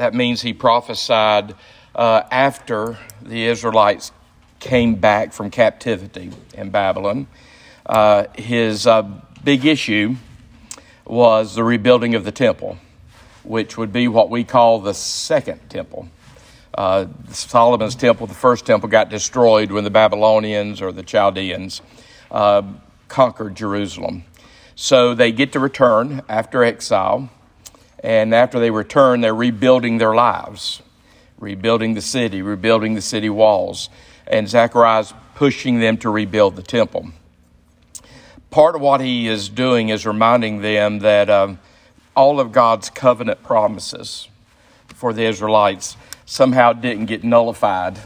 That means he prophesied uh, after the Israelites came back from captivity in Babylon. Uh, his uh, big issue was the rebuilding of the temple, which would be what we call the second temple. Uh, Solomon's temple, the first temple, got destroyed when the Babylonians or the Chaldeans uh, conquered Jerusalem. So they get to return after exile, and after they return, they're rebuilding their lives, rebuilding the city, rebuilding the city walls, and Zechariah's pushing them to rebuild the temple. Part of what he is doing is reminding them that um, all of God's covenant promises for the Israelites somehow didn't get nullified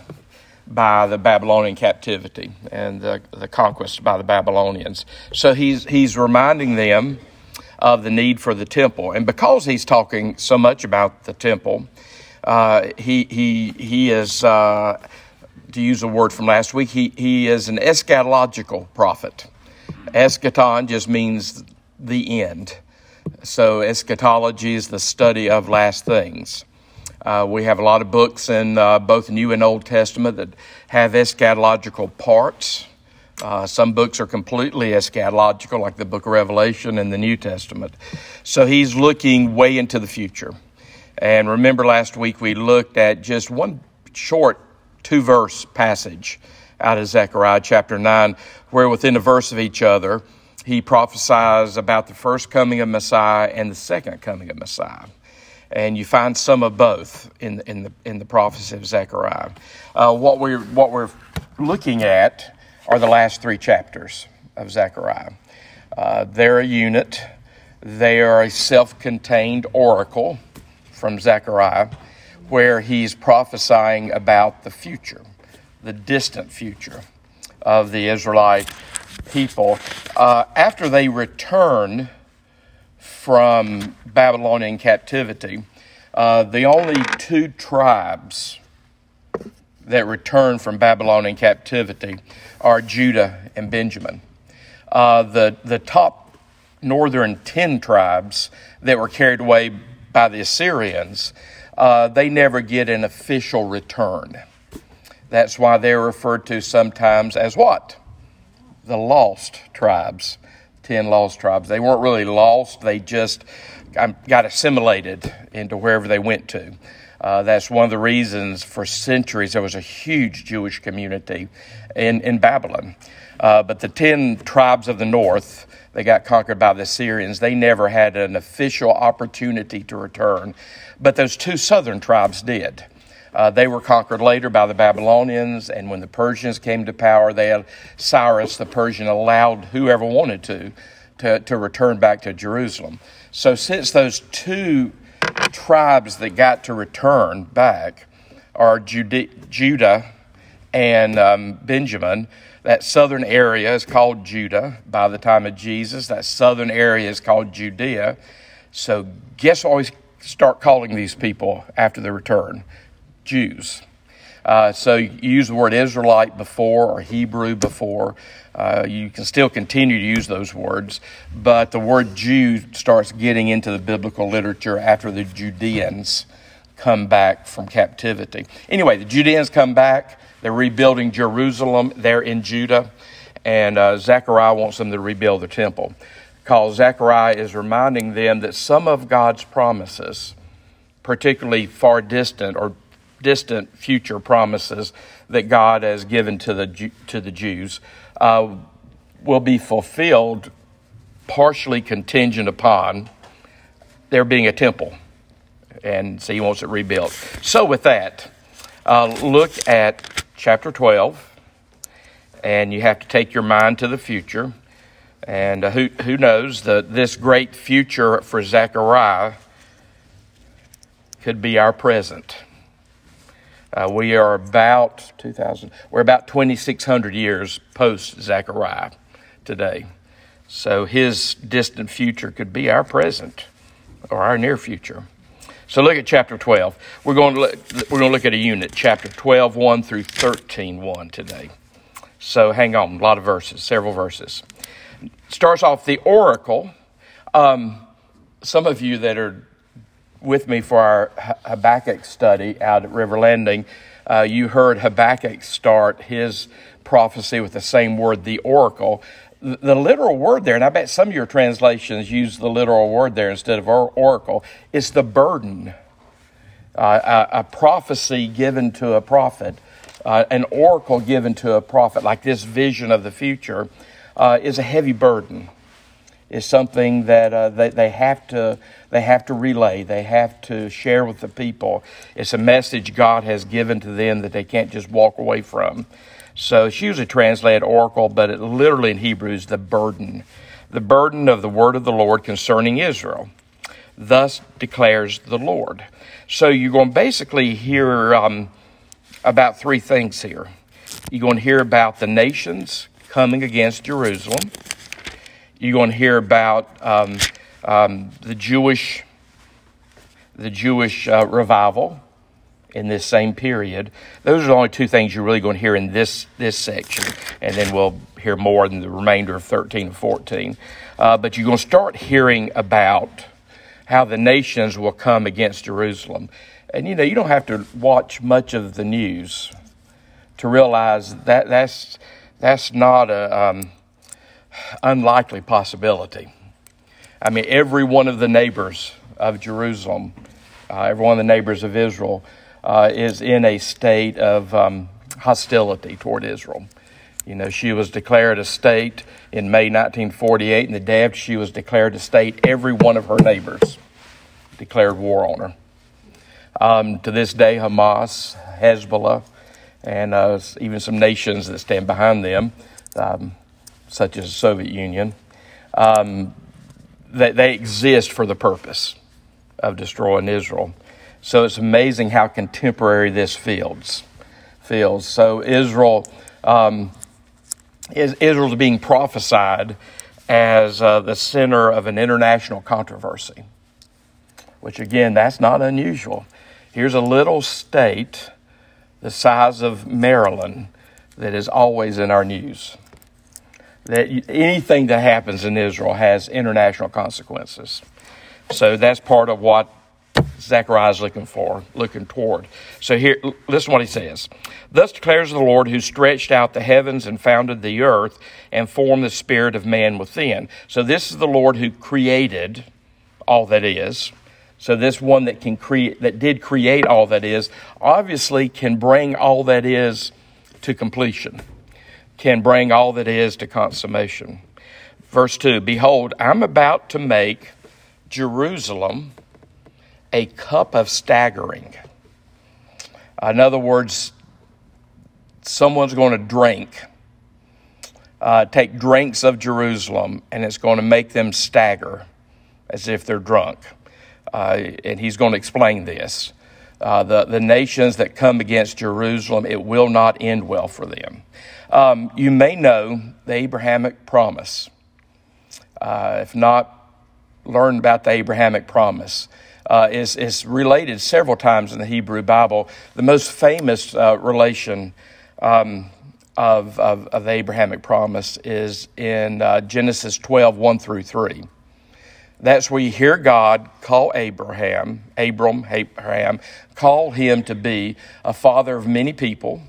by the Babylonian captivity and the, the conquest by the Babylonians. So he's, he's reminding them of the need for the temple. And because he's talking so much about the temple, uh, he, he, he is, uh, to use a word from last week, he, he is an eschatological prophet. Eschaton just means the end. So eschatology is the study of last things. Uh, we have a lot of books in uh, both New and Old Testament that have eschatological parts. Uh, some books are completely eschatological, like the book of Revelation in the New Testament. So he's looking way into the future. And remember, last week we looked at just one short two verse passage out of Zechariah chapter 9, where within a verse of each other, he prophesies about the first coming of Messiah and the second coming of Messiah and you find some of both in, in, the, in the prophecy of Zechariah. Uh, what, we're, what we're looking at are the last three chapters of Zechariah. Uh, they're a unit, they are a self contained oracle from Zechariah where he's prophesying about the future, the distant future of the Israelite people. Uh, after they return from Babylonian captivity, uh, the only two tribes that returned from Babylonian captivity are Judah and Benjamin. Uh, the, the top northern 10 tribes that were carried away by the Assyrians, uh, they never get an official return. That's why they're referred to sometimes as what? The lost tribes. 10 lost tribes. They weren't really lost, they just got assimilated into wherever they went to. Uh, that's one of the reasons for centuries there was a huge Jewish community in, in Babylon. Uh, but the 10 tribes of the north, they got conquered by the Syrians. They never had an official opportunity to return. But those two southern tribes did. Uh, they were conquered later by the Babylonians, and when the Persians came to power, they had Cyrus the Persian allowed whoever wanted to, to to return back to Jerusalem. So since those two tribes that got to return back are Judah and um, Benjamin, that southern area is called Judah by the time of Jesus. That southern area is called Judea. So guess what we start calling these people after the return? Jews. Uh, so you use the word Israelite before or Hebrew before. Uh, you can still continue to use those words, but the word Jew starts getting into the biblical literature after the Judeans come back from captivity. Anyway, the Judeans come back. They're rebuilding Jerusalem. They're in Judah, and uh, Zechariah wants them to rebuild the temple. Because Zechariah is reminding them that some of God's promises, particularly far distant or distant future promises that God has given to the, to the Jews uh, will be fulfilled partially contingent upon there being a temple. And so he wants it rebuilt. So, with that, uh, look at chapter 12, and you have to take your mind to the future. And uh, who, who knows, the, this great future for Zechariah could be our present. Uh, we are about 2000, we're about 2,600 years post Zechariah today. So his distant future could be our present or our near future. So look at chapter 12. We're going to look, we're going to look at a unit, chapter 12, 1 through 13, 1 today. So hang on, a lot of verses, several verses. Starts off the oracle. Um, some of you that are with me for our Habakkuk study out at River Landing, uh, you heard Habakkuk start his prophecy with the same word, the oracle. The literal word there, and I bet some of your translations use the literal word there instead of oracle, is the burden. Uh, a, a, prophecy given to a prophet, uh, an oracle given to a prophet, like this vision of the future, uh, is a heavy burden is something that uh, they, they, have to, they have to relay, they have to share with the people. It's a message God has given to them that they can't just walk away from. So it's usually translated oracle, but it literally in Hebrew is the burden. The burden of the word of the Lord concerning Israel. Thus declares the Lord. So you're going to basically hear um, about three things here. You're going to hear about the nations coming against Jerusalem you're going to hear about um, um, the Jewish, the Jewish uh, revival in this same period. Those are the only two things you're really going to hear in this this section, and then we'll hear more in the remainder of 13 and 14. Uh, but you're going to start hearing about how the nations will come against Jerusalem. And you know, you don't have to watch much of the news to realize that that's that's not a um, unlikely possibility. I mean, every one of the neighbors of Jerusalem, uh, every one of the neighbors of Israel, uh, is in a state of um, hostility toward Israel. You know, she was declared a state in May 1948, and the day after she was declared a state, every one of her neighbors declared war on her. Um, to this day, Hamas, Hezbollah, and uh, even some nations that stand behind them um, such as the Soviet Union, um, they, they exist for the purpose of destroying Israel. So it's amazing how contemporary this feels. Feels so. Israel um, is Israel's being prophesied as uh, the center of an international controversy, which again, that's not unusual. Here's a little state the size of Maryland that is always in our news that anything that happens in Israel has international consequences. So that's part of what Zechariah is looking for, looking toward. So here, listen what he says. Thus declares the Lord who stretched out the heavens and founded the earth and formed the spirit of man within. So this is the Lord who created all that is. So this one that can create, that did create all that is, obviously can bring all that is to completion can bring all that is to consummation. Verse 2 Behold, I'm about to make Jerusalem a cup of staggering. In other words, someone's going to drink, uh, take drinks of Jerusalem, and it's going to make them stagger as if they're drunk. Uh, and he's going to explain this. Uh, the, the nations that come against Jerusalem, it will not end well for them. Um, you may know the Abrahamic promise. Uh, if not, learn about the Abrahamic promise. Uh, is, is related several times in the Hebrew Bible. The most famous uh, relation um, of, of, of, the Abrahamic promise is in uh, Genesis 12, 1 through 3. That's where you hear God call Abraham, Abram, Abraham, call him to be a father of many people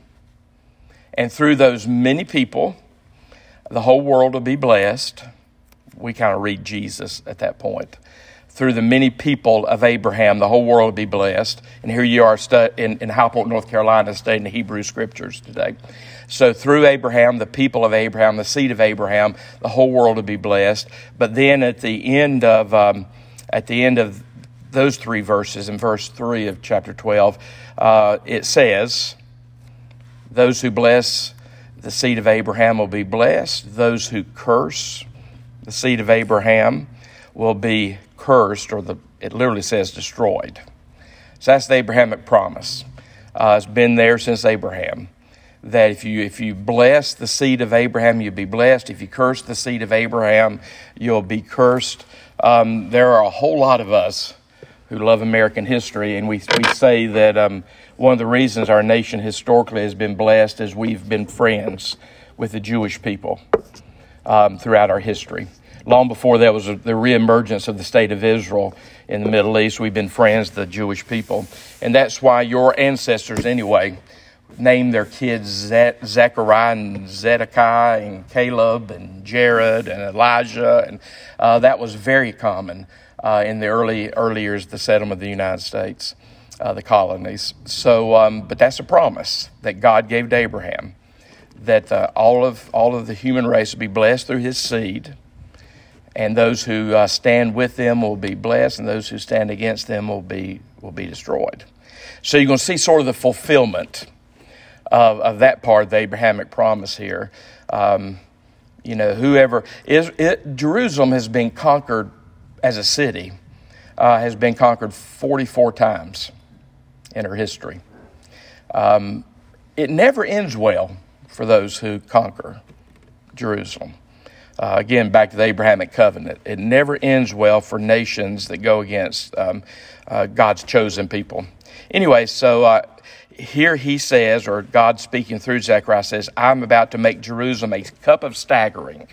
and through those many people, the whole world will be blessed. We kind of read Jesus at that point. Through the many people of Abraham, the whole world will be blessed. And here you are stu- in, in High Point, North Carolina, studying the Hebrew Scriptures today. So through Abraham, the people of Abraham, the seed of Abraham, the whole world will be blessed. But then at the end of um, at the end of those three verses, in verse three of chapter twelve, uh, it says, those who bless the seed of Abraham will be blessed. Those who curse the seed of Abraham will be cursed, or the, it literally says destroyed. So that's the Abrahamic promise. Uh, it's been there since Abraham. That if you if you bless the seed of Abraham, you'll be blessed. If you curse the seed of Abraham, you'll be cursed. Um, there are a whole lot of us who love American history, and we we say that um, one of the reasons our nation historically has been blessed is we've been friends with the Jewish people um, throughout our history. Long before that was the reemergence of the state of Israel in the Middle East. We've been friends, the Jewish people. And that's why your ancestors, anyway, named their kids Zechariah and Zedekiah and Caleb and Jared and Elijah. And uh, that was very common uh, in the early, early years of the settlement of the United States, uh, the colonies. So, um, but that's a promise that God gave to Abraham that uh, all, of, all of the human race will be blessed through his seed and those who uh, stand with them will be blessed, and those who stand against them will be will be destroyed. So you're going to see sort of the fulfillment of, of that part of the Abrahamic promise here. Um, you know, whoever is it, Jerusalem has been conquered as a city, uh, has been conquered 44 times in her history. Um, it never ends well for those who conquer Jerusalem. Uh, again, back to the Abrahamic covenant. It never ends well for nations that go against um, uh, God's chosen people. Anyway, so uh, here he says, or God speaking through Zechariah says, I'm about to make Jerusalem a cup of staggering.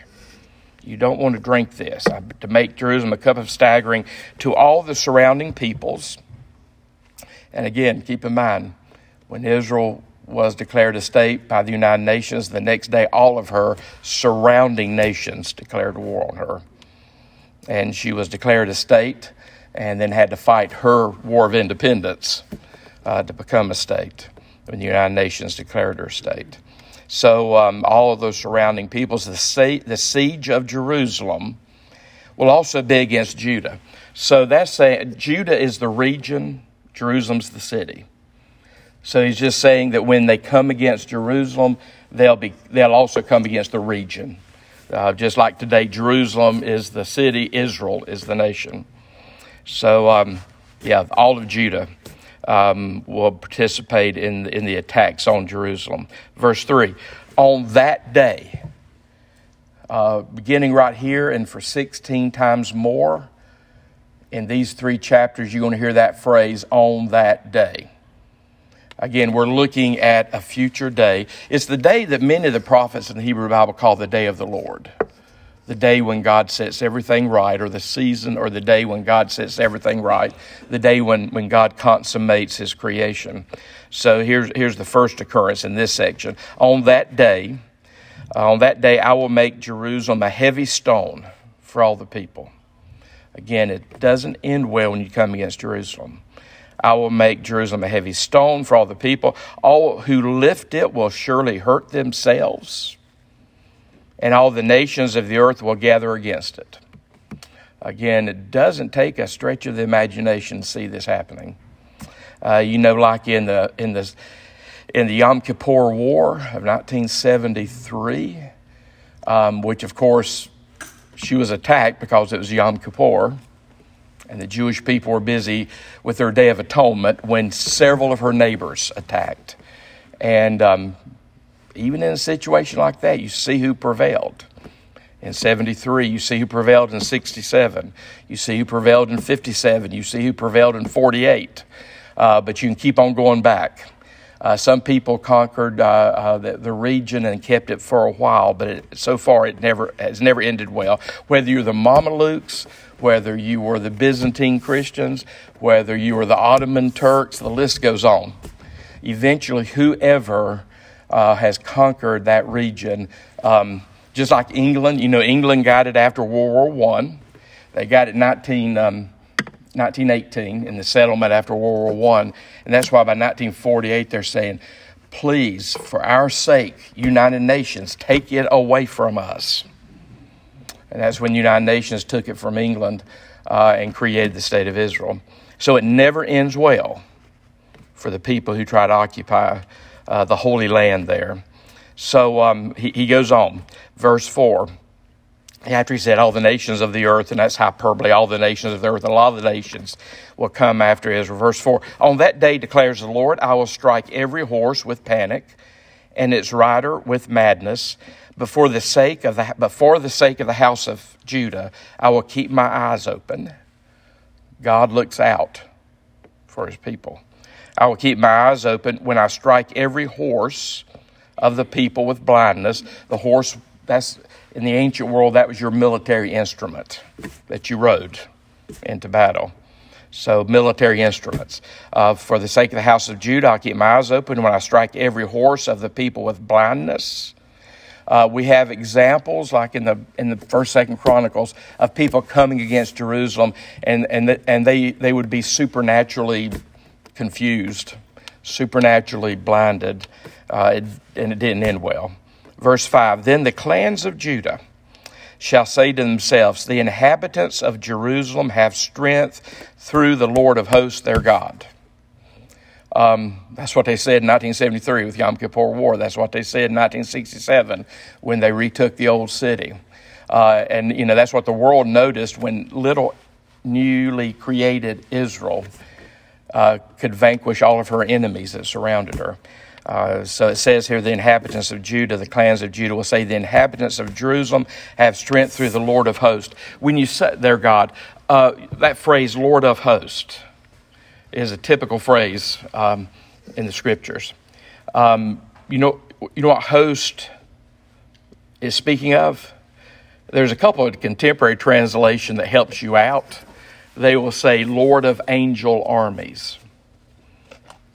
You don't want to drink this. I'm to make Jerusalem a cup of staggering to all the surrounding peoples. And again, keep in mind, when Israel was declared a state by the United Nations. The next day, all of her surrounding nations declared war on her. And she was declared a state and then had to fight her war of independence uh, to become a state when the United Nations declared her a state. So, um, all of those surrounding peoples, the, the siege of Jerusalem will also be against Judah. So, that's saying Judah is the region, Jerusalem's the city. So he's just saying that when they come against Jerusalem, they'll, be, they'll also come against the region. Uh, just like today, Jerusalem is the city, Israel is the nation. So, um, yeah, all of Judah um, will participate in, in the attacks on Jerusalem. Verse 3 On that day, uh, beginning right here and for 16 times more, in these three chapters, you're going to hear that phrase, on that day. Again, we're looking at a future day. It's the day that many of the prophets in the Hebrew Bible call the day of the Lord. The day when God sets everything right, or the season, or the day when God sets everything right, the day when, when God consummates his creation. So here's, here's the first occurrence in this section. On that day, on that day, I will make Jerusalem a heavy stone for all the people. Again, it doesn't end well when you come against Jerusalem. I will make Jerusalem a heavy stone for all the people. All who lift it will surely hurt themselves, and all the nations of the earth will gather against it. Again, it doesn't take a stretch of the imagination to see this happening. Uh, you know, like in the in the in the Yom Kippur War of 1973, um, which of course she was attacked because it was Yom Kippur and the Jewish people were busy with their Day of Atonement when several of her neighbors attacked. And um, even in a situation like that, you see who prevailed. In 73, you see who prevailed in 67. You see who prevailed in 57. You see who prevailed in 48. Uh, but you can keep on going back. Uh, some people conquered uh, uh, the, the, region and kept it for a while, but it, so far it never has never ended well. Whether you're the Mamelukes whether you were the Byzantine Christians, whether you were the Ottoman Turks, the list goes on. Eventually, whoever uh, has conquered that region, um, just like England, you know, England got it after World War I. They got it 19, um, 1918 in the settlement after World War I. And that's why by 1948 they're saying, please, for our sake, United Nations, take it away from us. And that's when United Nations took it from England uh, and created the State of Israel. So it never ends well for the people who try to occupy uh, the Holy Land there. So um, he, he goes on, verse 4 after he said all the nations of the earth, and that's hyperbole, all the nations of the earth, a lot of the nations will come after Israel. Verse 4 On that day, declares the Lord, I will strike every horse with panic, and its rider with madness, before the sake of the, before the sake of the house of Judah, I will keep my eyes open. God looks out for his people. I will keep my eyes open when I strike every horse of the people with blindness. The horse, that's in the ancient world, that was your military instrument that you rode into battle. So, military instruments. Uh, for the sake of the house of Judah, I'll keep my eyes open when I strike every horse of the people with blindness. Uh, we have examples, like in the in the first, second Chronicles, of people coming against Jerusalem, and and the, and they they would be supernaturally confused, supernaturally blinded, uh, and it didn't end well. Verse five. Then the clans of Judah shall say to themselves, The inhabitants of Jerusalem have strength through the Lord of hosts, their God. Um, that's what they said in 1973 with Yom Kippur War. That's what they said in 1967 when they retook the old city. Uh, and, you know, that's what the world noticed when little newly created Israel uh, could vanquish all of her enemies that surrounded her. Uh, so it says here, the inhabitants of Judah, the clans of Judah will say, the inhabitants of Jerusalem have strength through the Lord of hosts. When you say their God, uh, that phrase, Lord of hosts, is a typical phrase um, in the scriptures. Um, you know, you know what host is speaking of? There's a couple of contemporary translation that helps you out. They will say Lord of angel armies.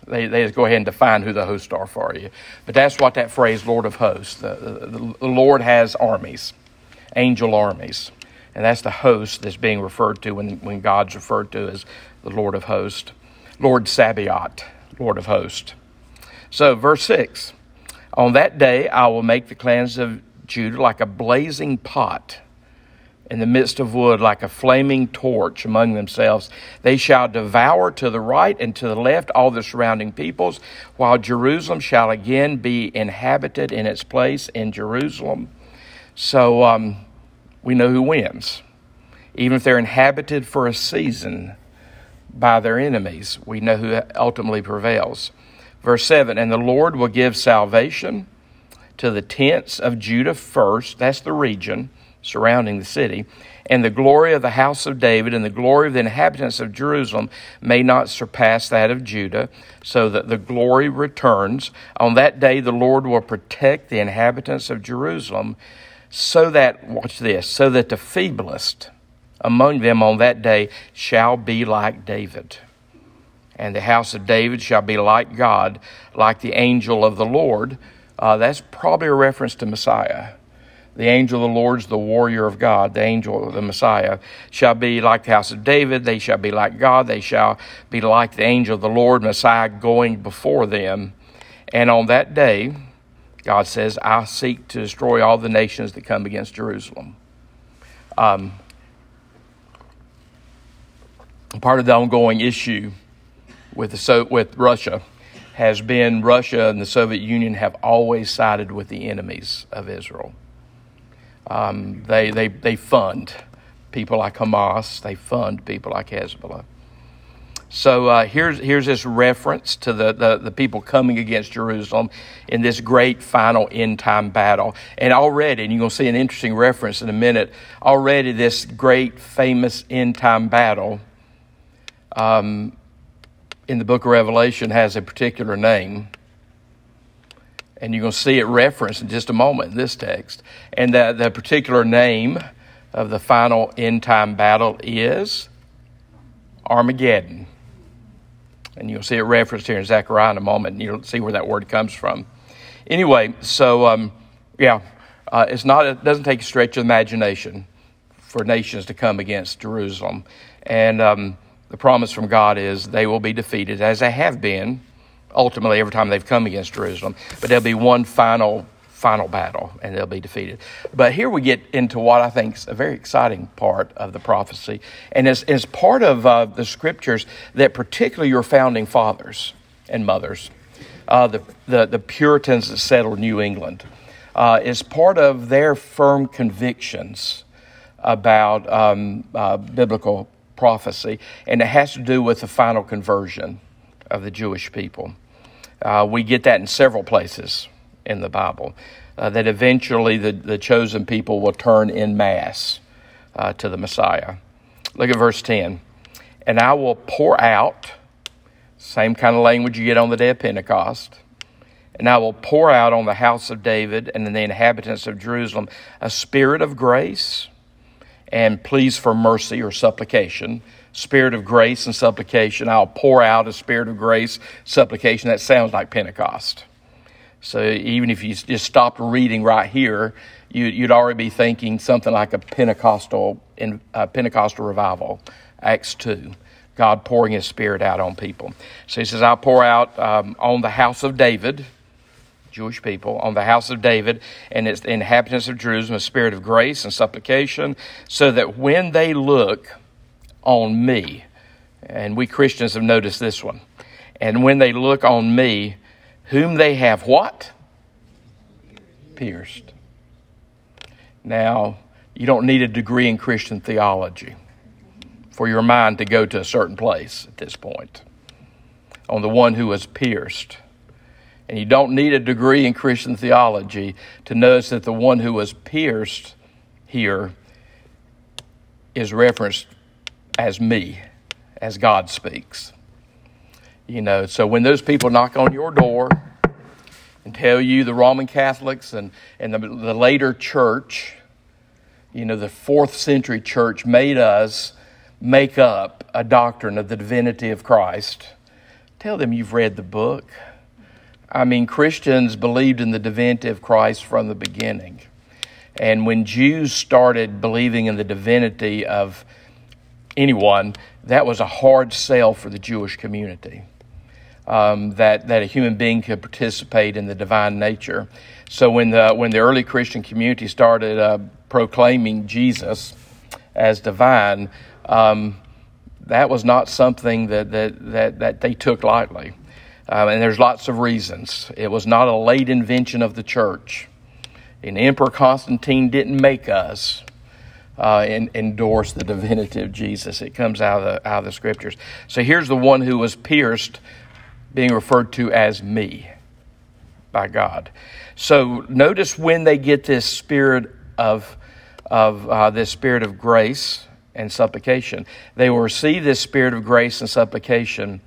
They, they go ahead and define who the hosts are for you. But that's what that phrase, Lord of hosts, the, the, the Lord has armies, angel armies. And that's the host that's being referred to when, when God's referred to as the Lord of hosts. Lord Sabaoth, Lord of hosts. So, verse 6 On that day I will make the clans of Judah like a blazing pot in the midst of wood, like a flaming torch among themselves. They shall devour to the right and to the left all the surrounding peoples, while Jerusalem shall again be inhabited in its place in Jerusalem. So um, we know who wins. Even if they're inhabited for a season, by their enemies. We know who ultimately prevails. Verse 7 And the Lord will give salvation to the tents of Judah first, that's the region surrounding the city, and the glory of the house of David and the glory of the inhabitants of Jerusalem may not surpass that of Judah, so that the glory returns. On that day, the Lord will protect the inhabitants of Jerusalem, so that, watch this, so that the feeblest, among them on that day shall be like David. And the house of David shall be like God, like the angel of the Lord. Uh, that's probably a reference to Messiah. The angel of the Lord is the warrior of God, the angel of the Messiah, shall be like the house of David. They shall be like God. They shall be like the angel of the Lord, Messiah, going before them. And on that day, God says, I seek to destroy all the nations that come against Jerusalem. Um, part of the ongoing issue with the so with Russia has been Russia and the Soviet Union have always sided with the enemies of Israel. Um, they, they, they fund people like Hamas, they fund people like Hezbollah. So uh, here's, here's this reference to the, the, the, people coming against Jerusalem in this great final end time battle. And already, and you're going to see an interesting reference in a minute, already this great famous end time battle um, in the book of Revelation has a particular name. And you're going to see it referenced in just a moment in this text. And that the particular name of the final end time battle is Armageddon. And you'll see it referenced here in Zechariah in a moment, and you'll see where that word comes from. Anyway, so um, yeah, uh, it's not. It doesn't take a stretch of imagination for nations to come against Jerusalem, and um, the promise from God is they will be defeated, as they have been ultimately every time they've come against Jerusalem. But there'll be one final, final battle, and they'll be defeated. But here we get into what I think is a very exciting part of the prophecy, and is, is part of uh, the scriptures that particularly your founding fathers and mothers, uh, the, the, the Puritans that settled New England, uh, is part of their firm convictions about um, uh, biblical prophecy, and it has to do with the final conversion of the Jewish people. Uh, we get that in several places in the Bible, uh, that eventually the, the chosen people will turn in mass uh, to the Messiah. Look at verse 10. And I will pour out, same kind of language you get on the day of Pentecost, and I will pour out on the house of David and the inhabitants of Jerusalem a spirit of grace and pleas for mercy or supplication. Spirit of grace and supplication. I'll pour out a spirit of grace, supplication. That sounds like Pentecost. So even if you just stopped reading right here, you, would already be thinking something like a Pentecostal, Pentecostal revival, Acts 2. God pouring His Spirit out on people. So He says, I'll pour out um, on the house of David, Jewish people, on the house of David and its inhabitants of Jerusalem a spirit of grace and supplication, so that when they look on me, and we Christians have noticed this one, and when they look on me, whom they have what? Pierced. Now, you don't need a degree in Christian theology for your mind to go to a certain place at this point. On the one who was pierced. And you don't need a degree in Christian theology to notice that the one who was pierced here is referenced as me, as God speaks. You know, so when those people knock on your door and tell you the Roman Catholics and, and the, the later church, you know, the fourth century church made us make up a doctrine of the divinity of Christ, tell them you've read the book. I mean, Christians believed in the divinity of Christ from the beginning. And when Jews started believing in the divinity of anyone, that was a hard sell for the Jewish community um, that that a human being could participate in the divine nature. So when the when the early Christian community started uh, proclaiming Jesus as divine, um, that was not something that that that, that they took lightly. Um, and there's lots of reasons. It was not a late invention of the church. And Emperor Constantine didn't make us uh, in, endorse the divinity of Jesus. It comes out of, the, out of the scriptures. So here's the one who was pierced being referred to as me by God. So notice when they get this spirit of, of uh, this spirit of grace and supplication. They will receive this spirit of grace and supplication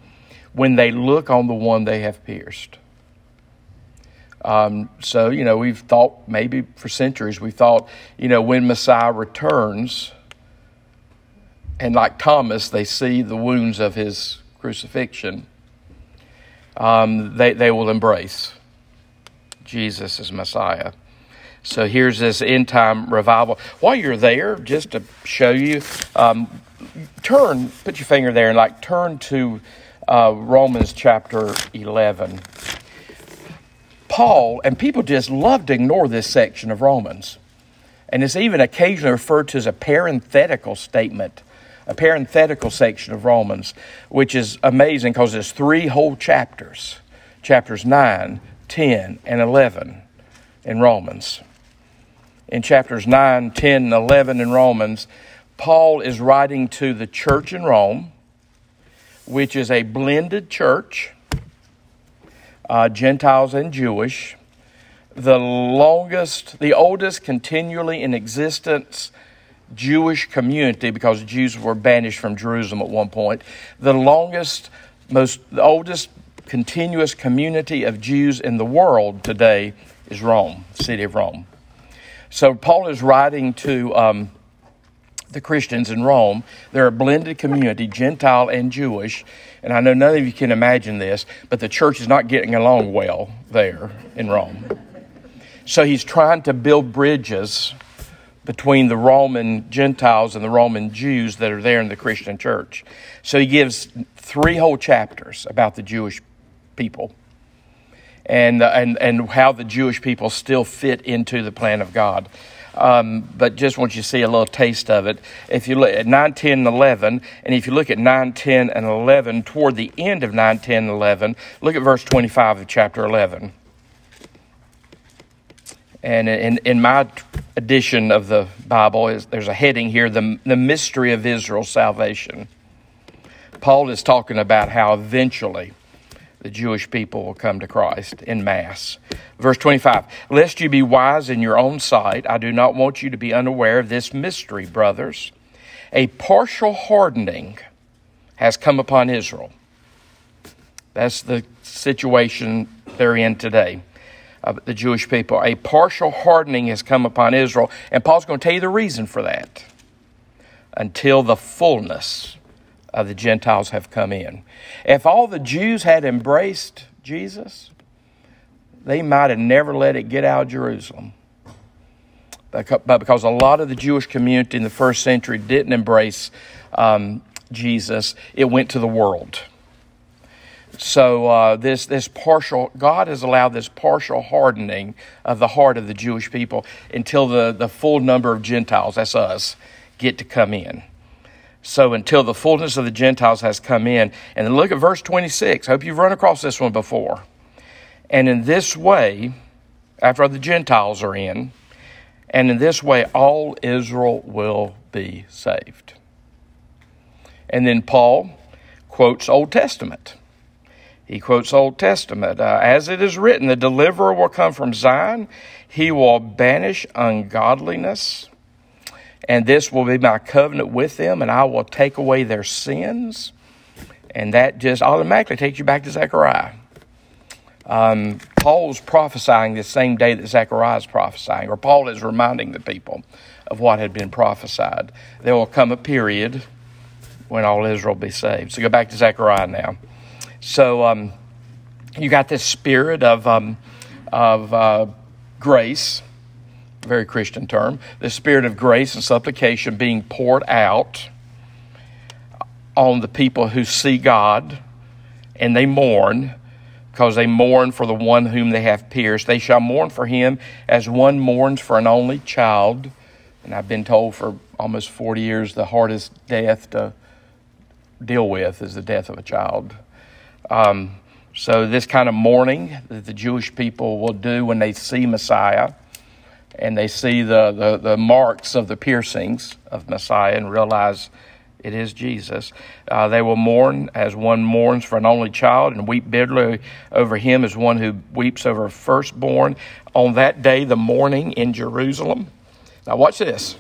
when they look on the one they have pierced. Um, so, you know, we've thought maybe for centuries, we thought, you know, when Messiah returns, and like Thomas, they see the wounds of his crucifixion um, they, they will embrace Jesus as Messiah. So here's this end time revival. While you're there, just to show you, um, turn, put your finger there and like turn to uh, Romans chapter 11. Paul, and people just love to ignore this section of Romans. And it's even occasionally referred to as a parenthetical statement a parenthetical section of Romans, which is amazing because there's three whole chapters chapters 9, 10, and 11 in Romans. In chapters 9, 10, and 11 in Romans, Paul is writing to the church in Rome, which is a blended church, uh, Gentiles and Jewish, the longest, the oldest continually in existence Jewish community, because Jews were banished from Jerusalem at one point, the longest, most, the oldest continuous community of Jews in the world today is Rome, city of Rome. So Paul is writing to um, the Christians in Rome. They're a blended community, Gentile and Jewish. And I know none of you can imagine this, but the church is not getting along well there in Rome. So he's trying to build bridges between the Roman Gentiles and the Roman Jews that are there in the Christian church. So he gives three whole chapters about the Jewish people and, uh, and, and how the Jewish people still fit into the plan of God. Um, but just want you to see a little taste of it. If you look at 9, 10, and 11, and if you look at 9, 10, and 11, toward the end of 9, 10, and 11, look at verse 25 of chapter 11. And in, in my edition of the Bible, is, there's a heading here the, the mystery of Israel's salvation. Paul is talking about how eventually the Jewish people will come to Christ in mass. Verse 25 Lest you be wise in your own sight, I do not want you to be unaware of this mystery, brothers. A partial hardening has come upon Israel. That's the situation they're in today of the Jewish people. A partial hardening has come upon Israel, and Paul's going to tell you the reason for that. Until the fullness of the Gentiles have come in. If all the Jews had embraced Jesus, they might have never let it get out of Jerusalem. But because a lot of the Jewish community in the first century didn't embrace um, Jesus, it went to the world. So uh, this this partial God has allowed this partial hardening of the heart of the Jewish people until the, the full number of Gentiles, that's us, get to come in. So until the fullness of the Gentiles has come in. And then look at verse 26. I hope you've run across this one before. And in this way, after the Gentiles are in, and in this way all Israel will be saved. And then Paul quotes Old Testament. He quotes Old Testament. Uh, As it is written, the deliverer will come from Zion. He will banish ungodliness. And this will be my covenant with them, and I will take away their sins. And that just automatically takes you back to Zechariah. Um, Paul's prophesying the same day that Zechariah is prophesying, or Paul is reminding the people of what had been prophesied. There will come a period when all Israel will be saved. So go back to Zechariah now. So um, you got this spirit of, um, of uh, grace, very Christian term, the spirit of grace and supplication being poured out on the people who see God and they mourn because they mourn for the one whom they have pierced. They shall mourn for him as one mourns for an only child. And I've been told for almost 40 years the hardest death to deal with is the death of a child. Um, so, this kind of mourning that the Jewish people will do when they see Messiah and they see the, the, the marks of the piercings of Messiah and realize it is Jesus. Uh, they will mourn as one mourns for an only child and weep bitterly over him as one who weeps over a firstborn. On that day, the mourning in Jerusalem. Now, watch this.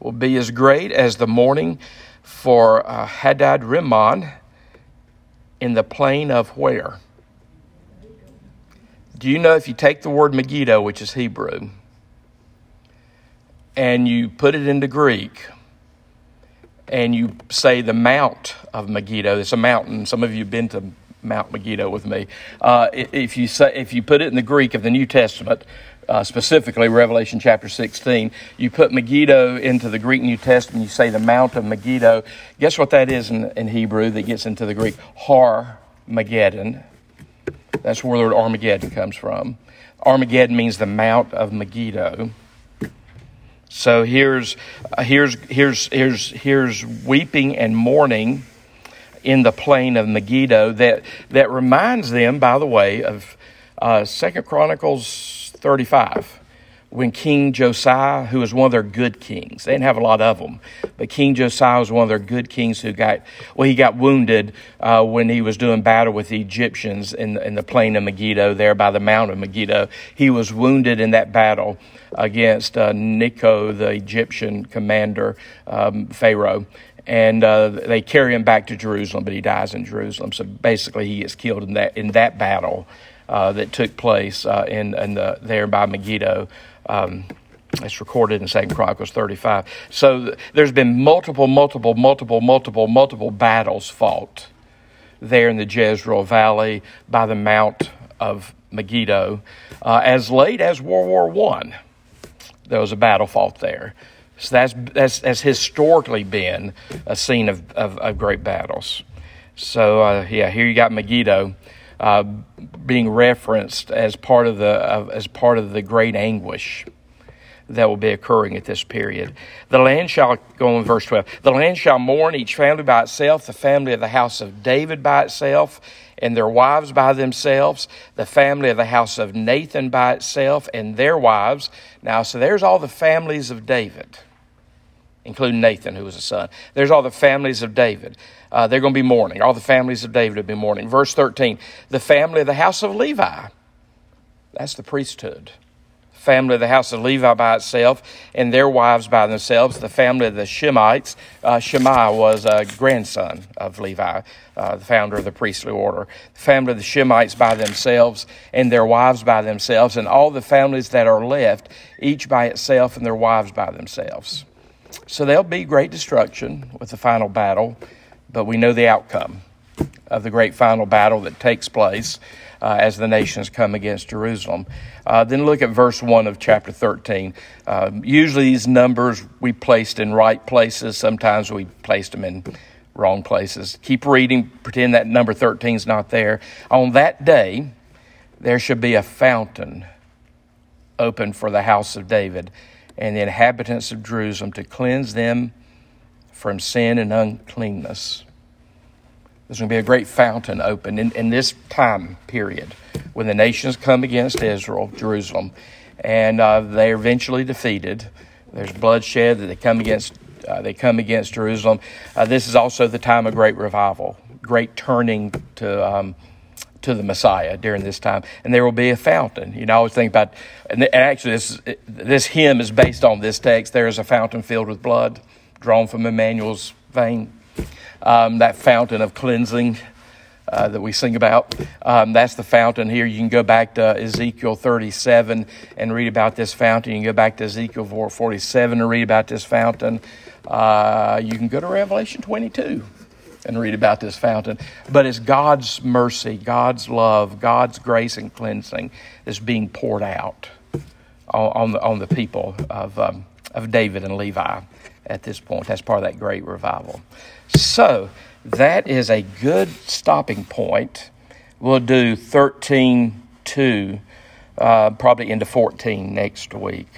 Will be as great as the mourning for uh, Hadad Rimmon in the plain of where? Do you know if you take the word Megiddo, which is Hebrew, and you put it into Greek, and you say the Mount of Megiddo, it's a mountain. Some of you have been to Mount Megiddo with me. Uh, if you say, if you put it in the Greek of the New Testament, uh, specifically Revelation chapter 16, you put Megiddo into the Greek New Testament, you say the Mount of Megiddo. Guess what that is in, in Hebrew that gets into the Greek? Har Megiddon. That's where the word Armageddon comes from. Armageddon means the Mount of Megiddo. So here's, uh, here's, here's, here's, here's weeping and mourning in the plain of Megiddo that, that reminds them, by the way, of uh, Second Chronicles 35 when King Josiah, who was one of their good kings, they didn't have a lot of them, but King Josiah was one of their good kings who got, well, he got wounded uh, when he was doing battle with the Egyptians in, in the plain of Megiddo, there by the Mount of Megiddo. He was wounded in that battle against uh, the Egyptian commander, um, Pharaoh. And uh, they carry him back to Jerusalem, but he dies in Jerusalem. So basically, he is killed in that in that battle uh, that took place uh, in, in the, there by Megiddo. Um, it's recorded in Second Chronicles 35. So there's been multiple, multiple, multiple, multiple, multiple battles fought there in the Jezreel Valley by the Mount of Megiddo. Uh, as late as World War One, there was a battle fought there. So that's, that's, that's historically been a scene of, of, of great battles. So, uh, yeah, here you got Megiddo uh, being referenced as part of the uh, as part of the great anguish that will be occurring at this period. The land shall go in verse twelve. The land shall mourn each family by itself, the family of the house of David by itself, and their wives by themselves, the family of the house of Nathan by itself, and their wives. Now, so there's all the families of David, including Nathan, who was a son. There's all the families of David. Uh, they're going to be mourning. All the families of David will be mourning. Verse 13 the family of the house of Levi. That's the priesthood. Family of the house of Levi by itself, and their wives by themselves. The family of the Shimeites. Uh, Shimei was a grandson of Levi, uh, the founder of the priestly order. The family of the Shimeites by themselves, and their wives by themselves, and all the families that are left, each by itself, and their wives by themselves. So there'll be great destruction with the final battle but we know the outcome of the great final battle that takes place uh, as the nations come against Jerusalem. Uh, then look at verse 1 of chapter 13. Uh, usually, these numbers we placed in right places, sometimes we placed them in wrong places. Keep reading, pretend that number 13 is not there. On that day, there should be a fountain open for the house of David and the inhabitants of Jerusalem to cleanse them from sin and uncleanness. There's going to be a great fountain open in, in this time period when the nations come against Israel, Jerusalem, and uh, they're eventually defeated. There's bloodshed that they come against. Uh, they come against Jerusalem. Uh, this is also the time of great revival, great turning to um, to the Messiah during this time, and there will be a fountain. You know, I always think about, and actually, this this hymn is based on this text. There is a fountain filled with blood, drawn from Emmanuel's vein. Um, that fountain of cleansing uh, that we sing about. Um, that's the fountain here. You can go back to Ezekiel 37 and read about this fountain. You can go back to Ezekiel 47 and read about this fountain. Uh, you can go to Revelation 22 and read about this fountain. But it's God's mercy, God's love, God's grace and cleansing that's being poured out on, on the, on the people of, um, of David and Levi at this point. That's part of that great revival. So that is a good stopping point. We'll do 13 2, uh, probably into 14 next week.